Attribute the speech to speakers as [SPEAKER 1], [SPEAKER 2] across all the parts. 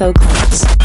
[SPEAKER 1] Disco Clubs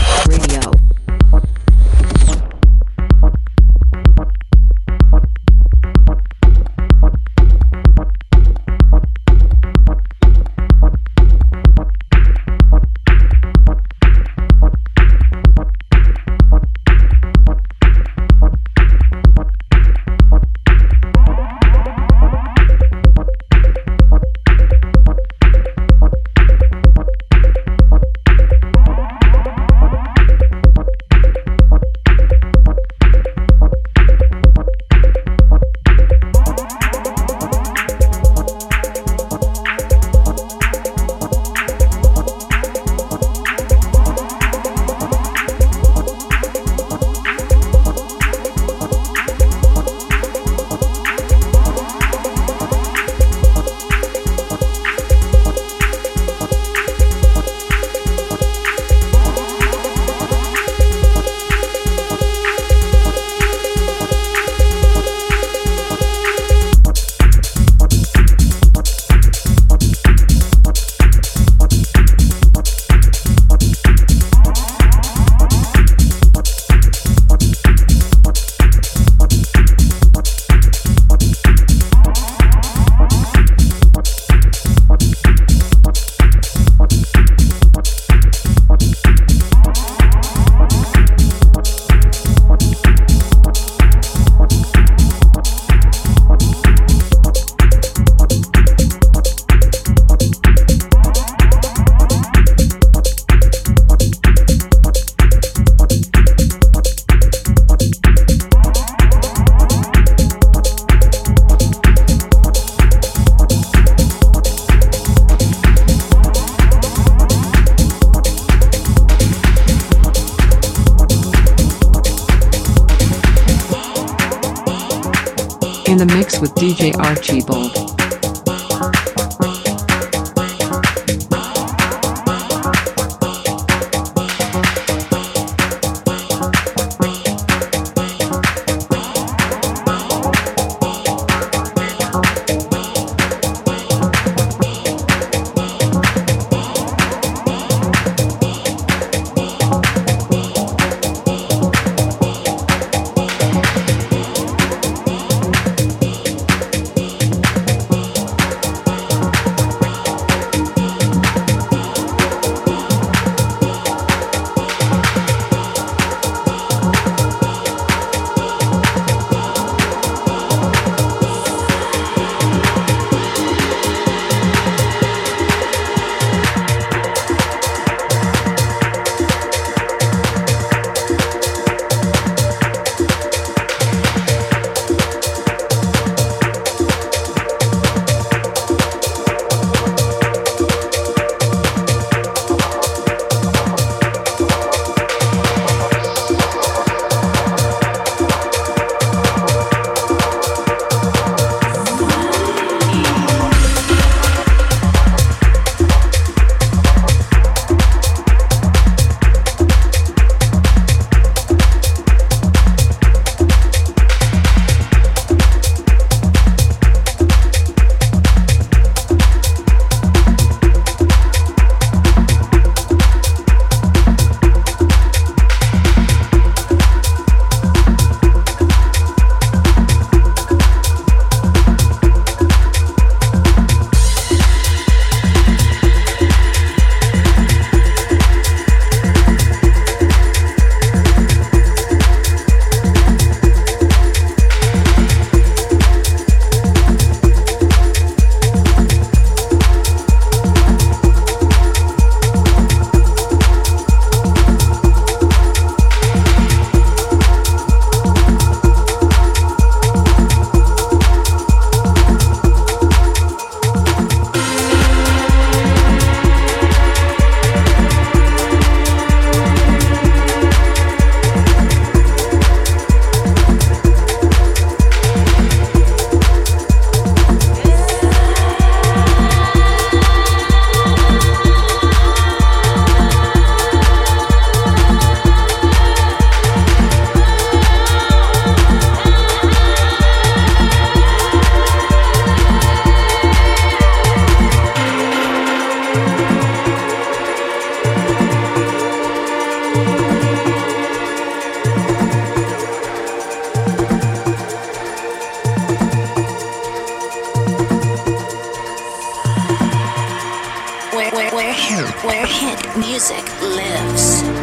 [SPEAKER 1] where hit
[SPEAKER 2] music lives.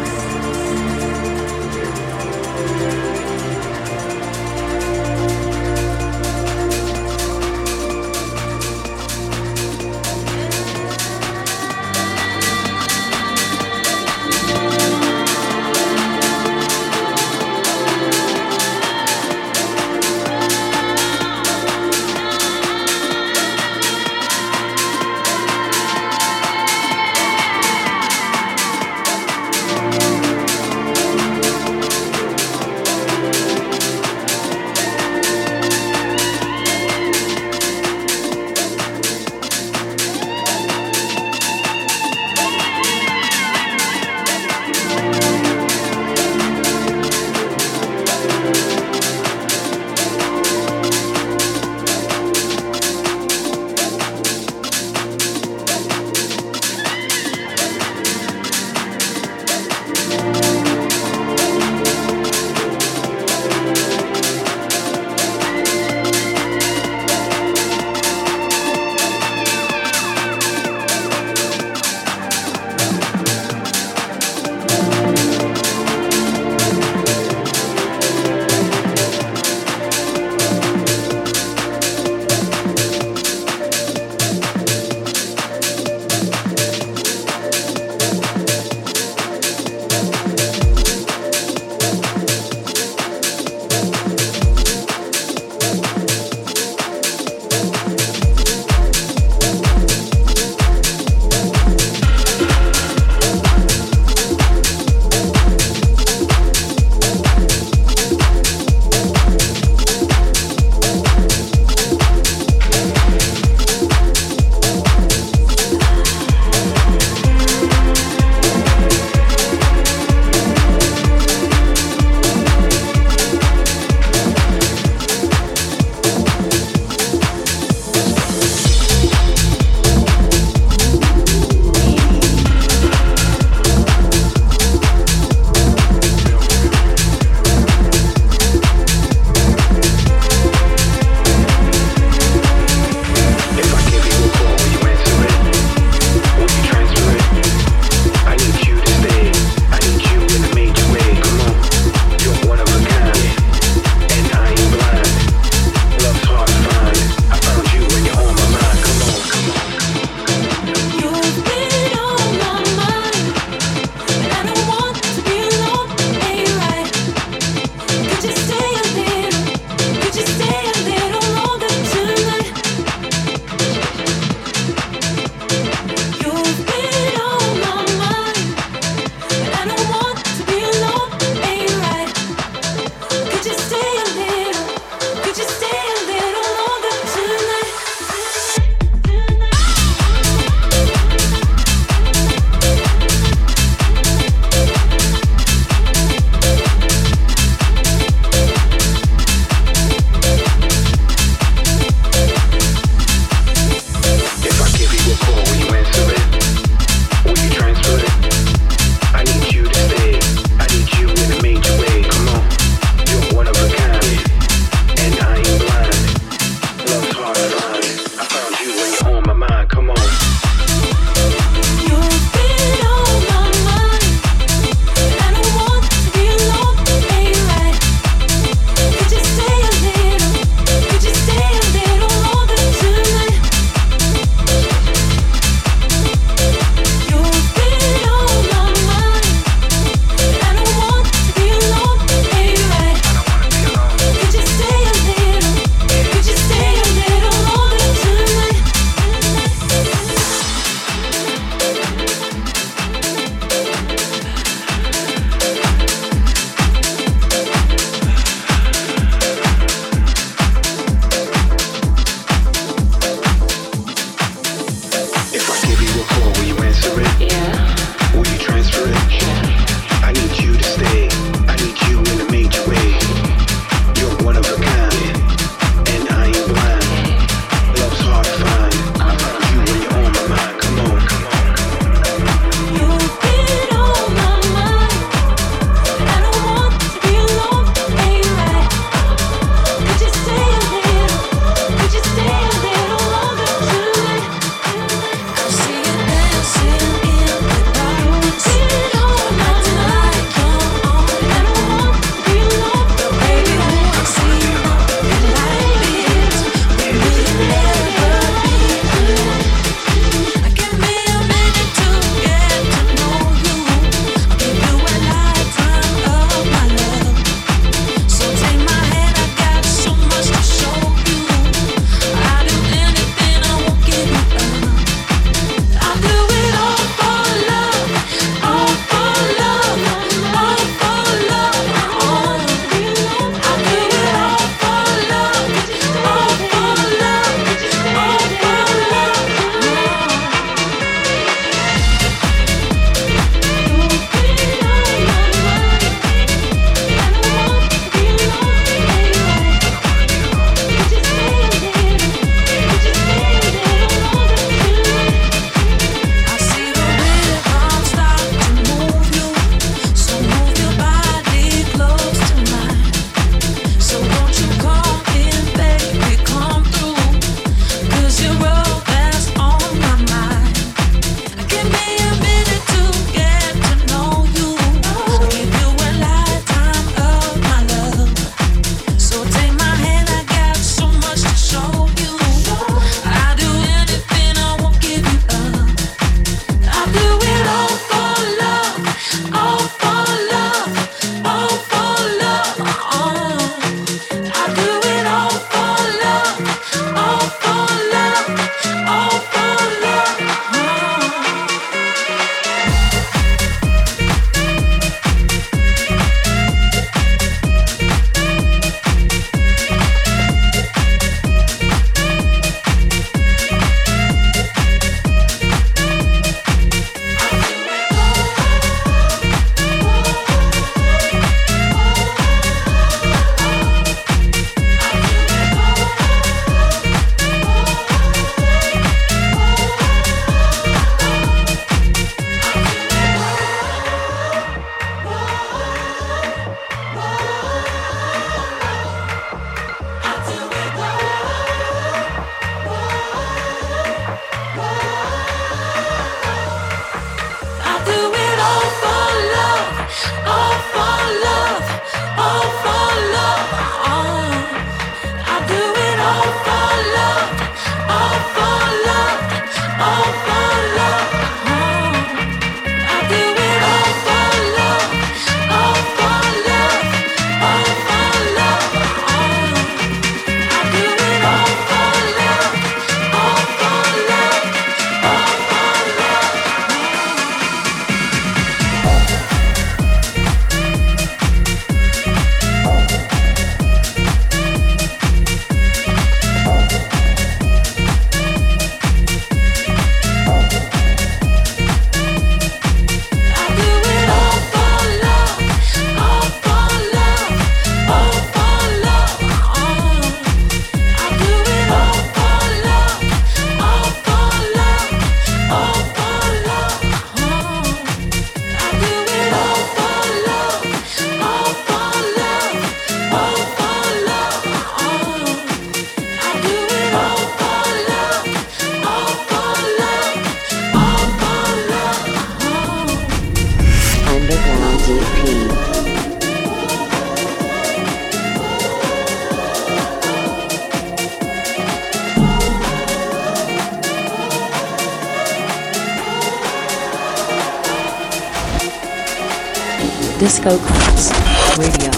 [SPEAKER 3] Disco Cuts Radio.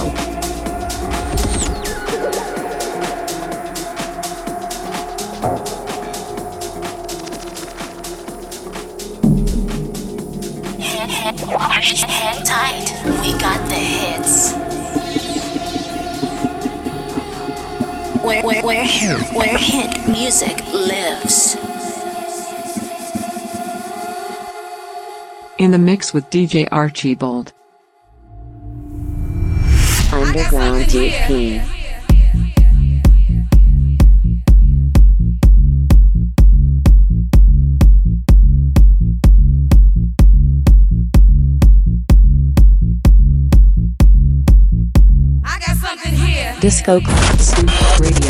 [SPEAKER 2] Tight, we got the hits. Where, where, where, where hit music lives.
[SPEAKER 3] In the mix with DJ Archibald.
[SPEAKER 4] Underground DP.
[SPEAKER 5] I got something here.
[SPEAKER 3] Disco Cuts Radio.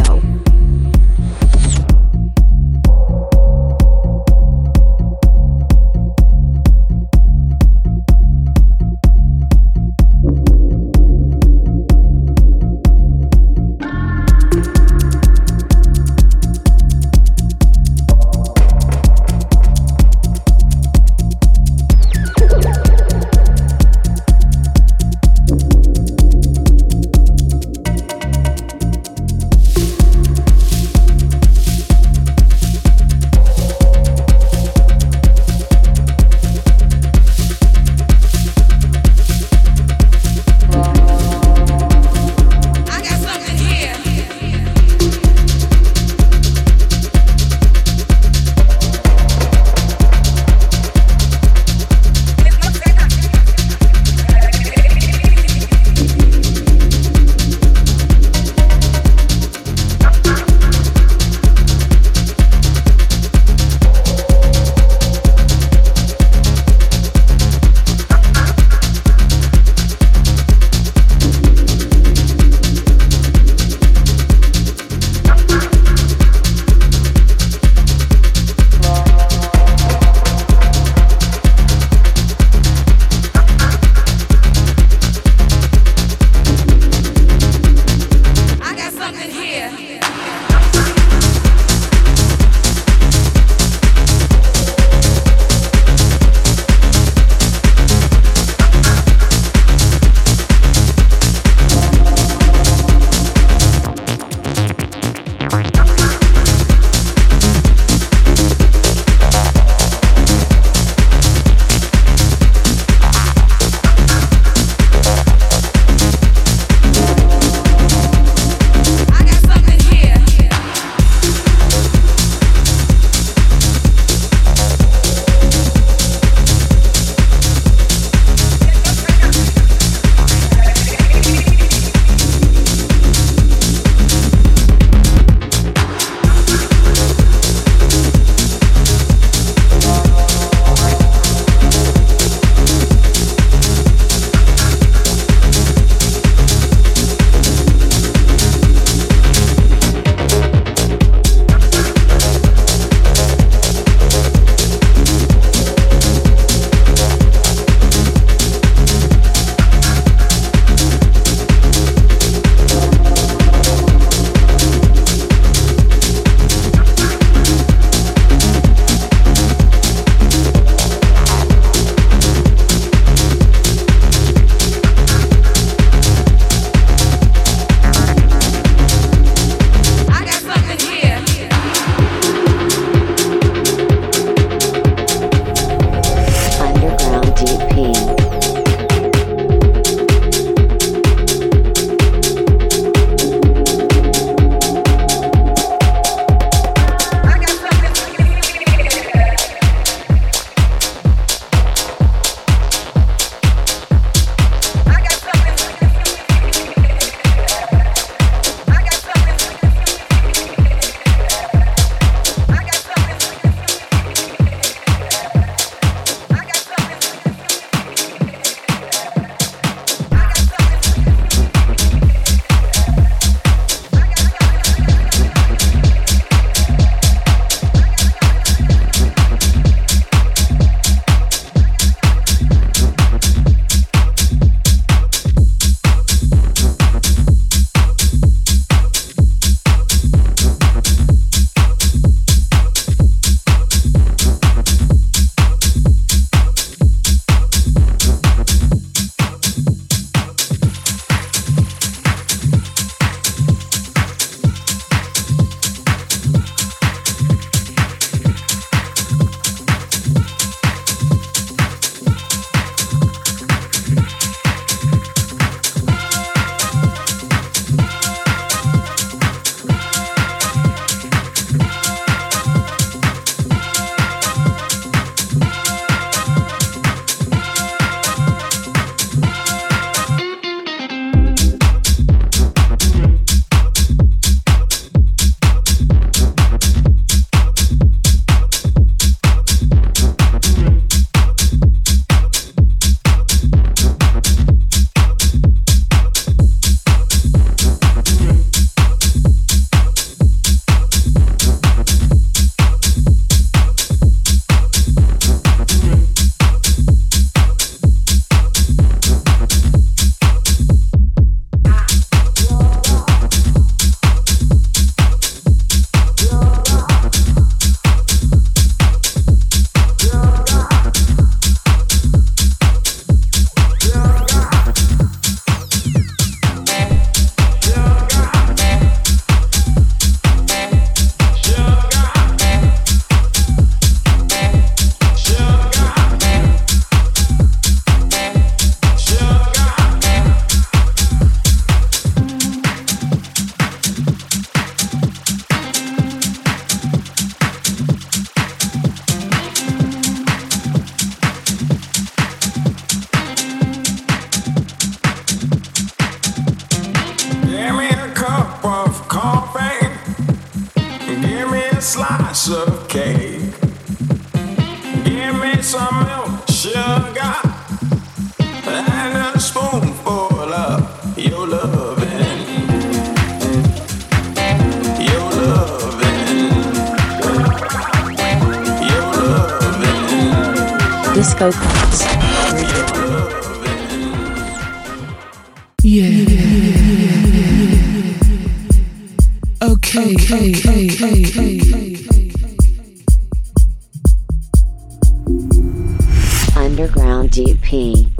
[SPEAKER 3] DP.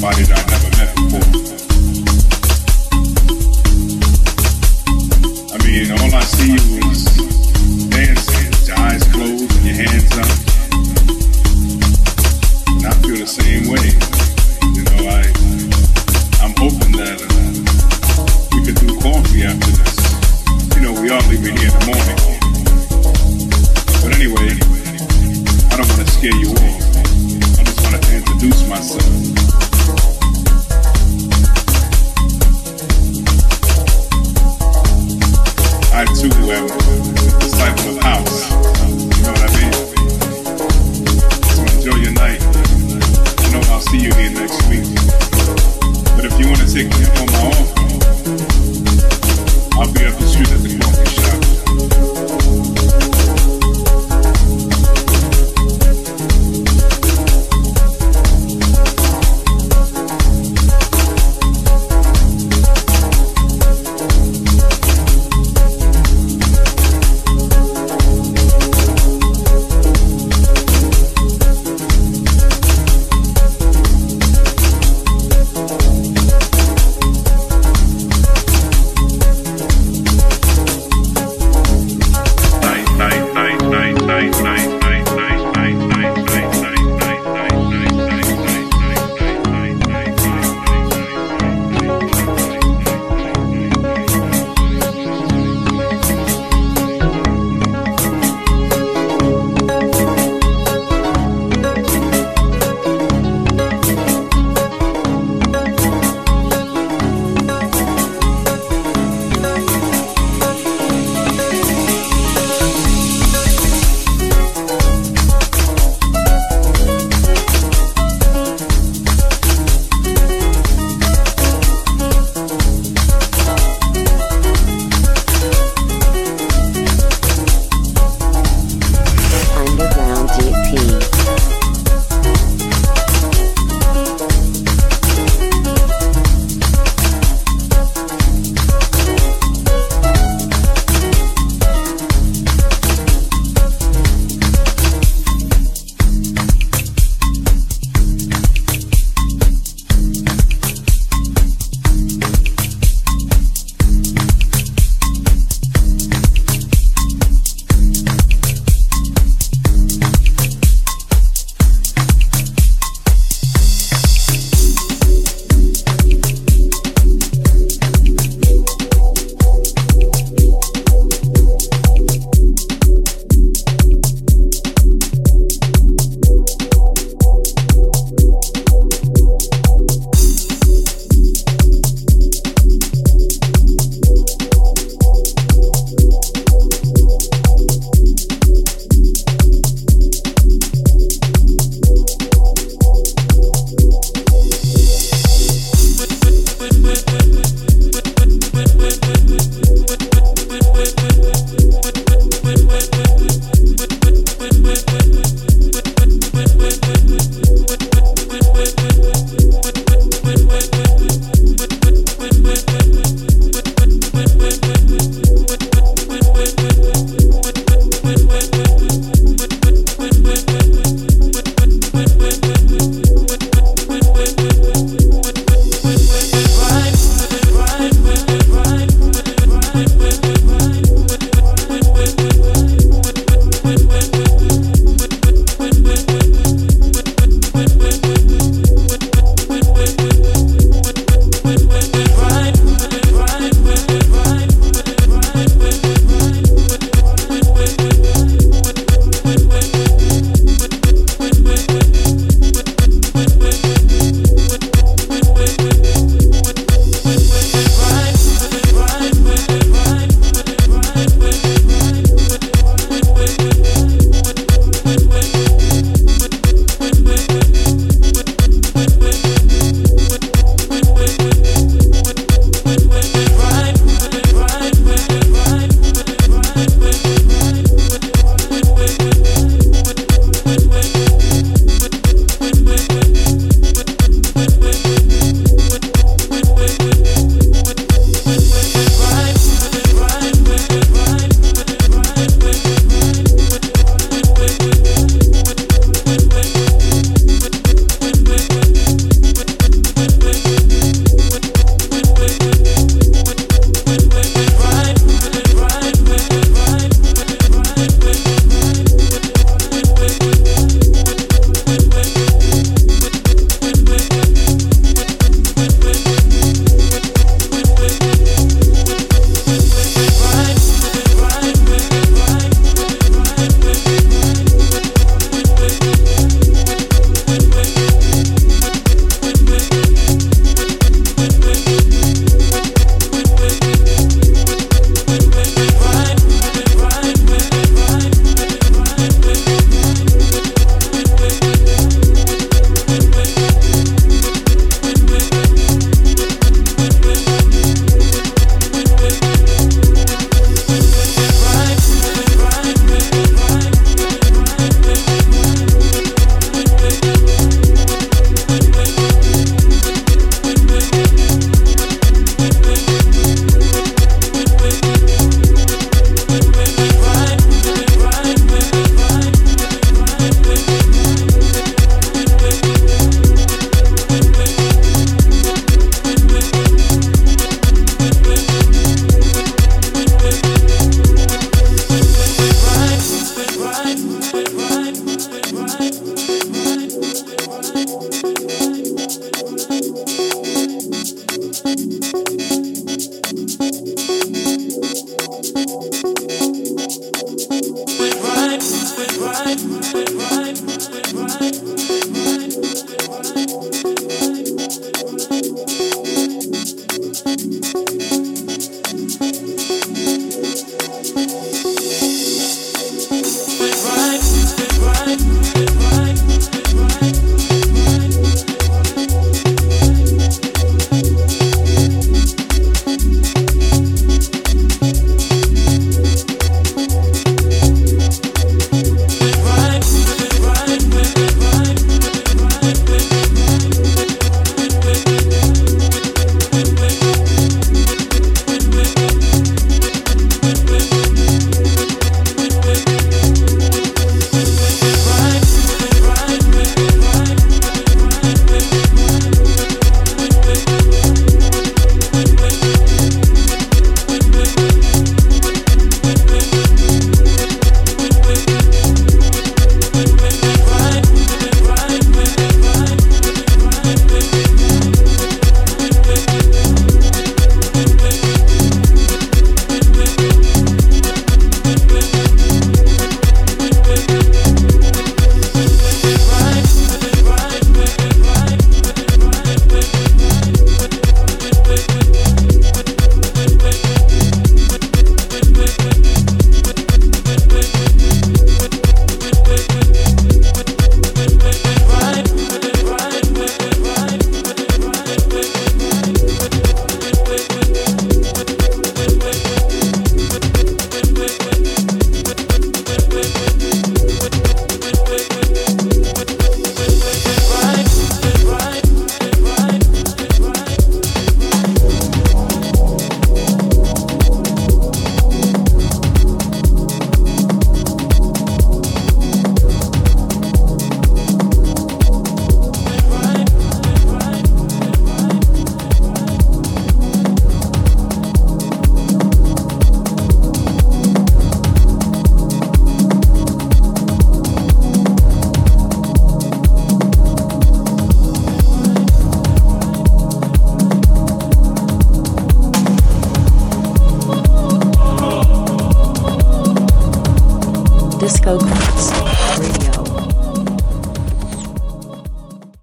[SPEAKER 6] Somebody that I never met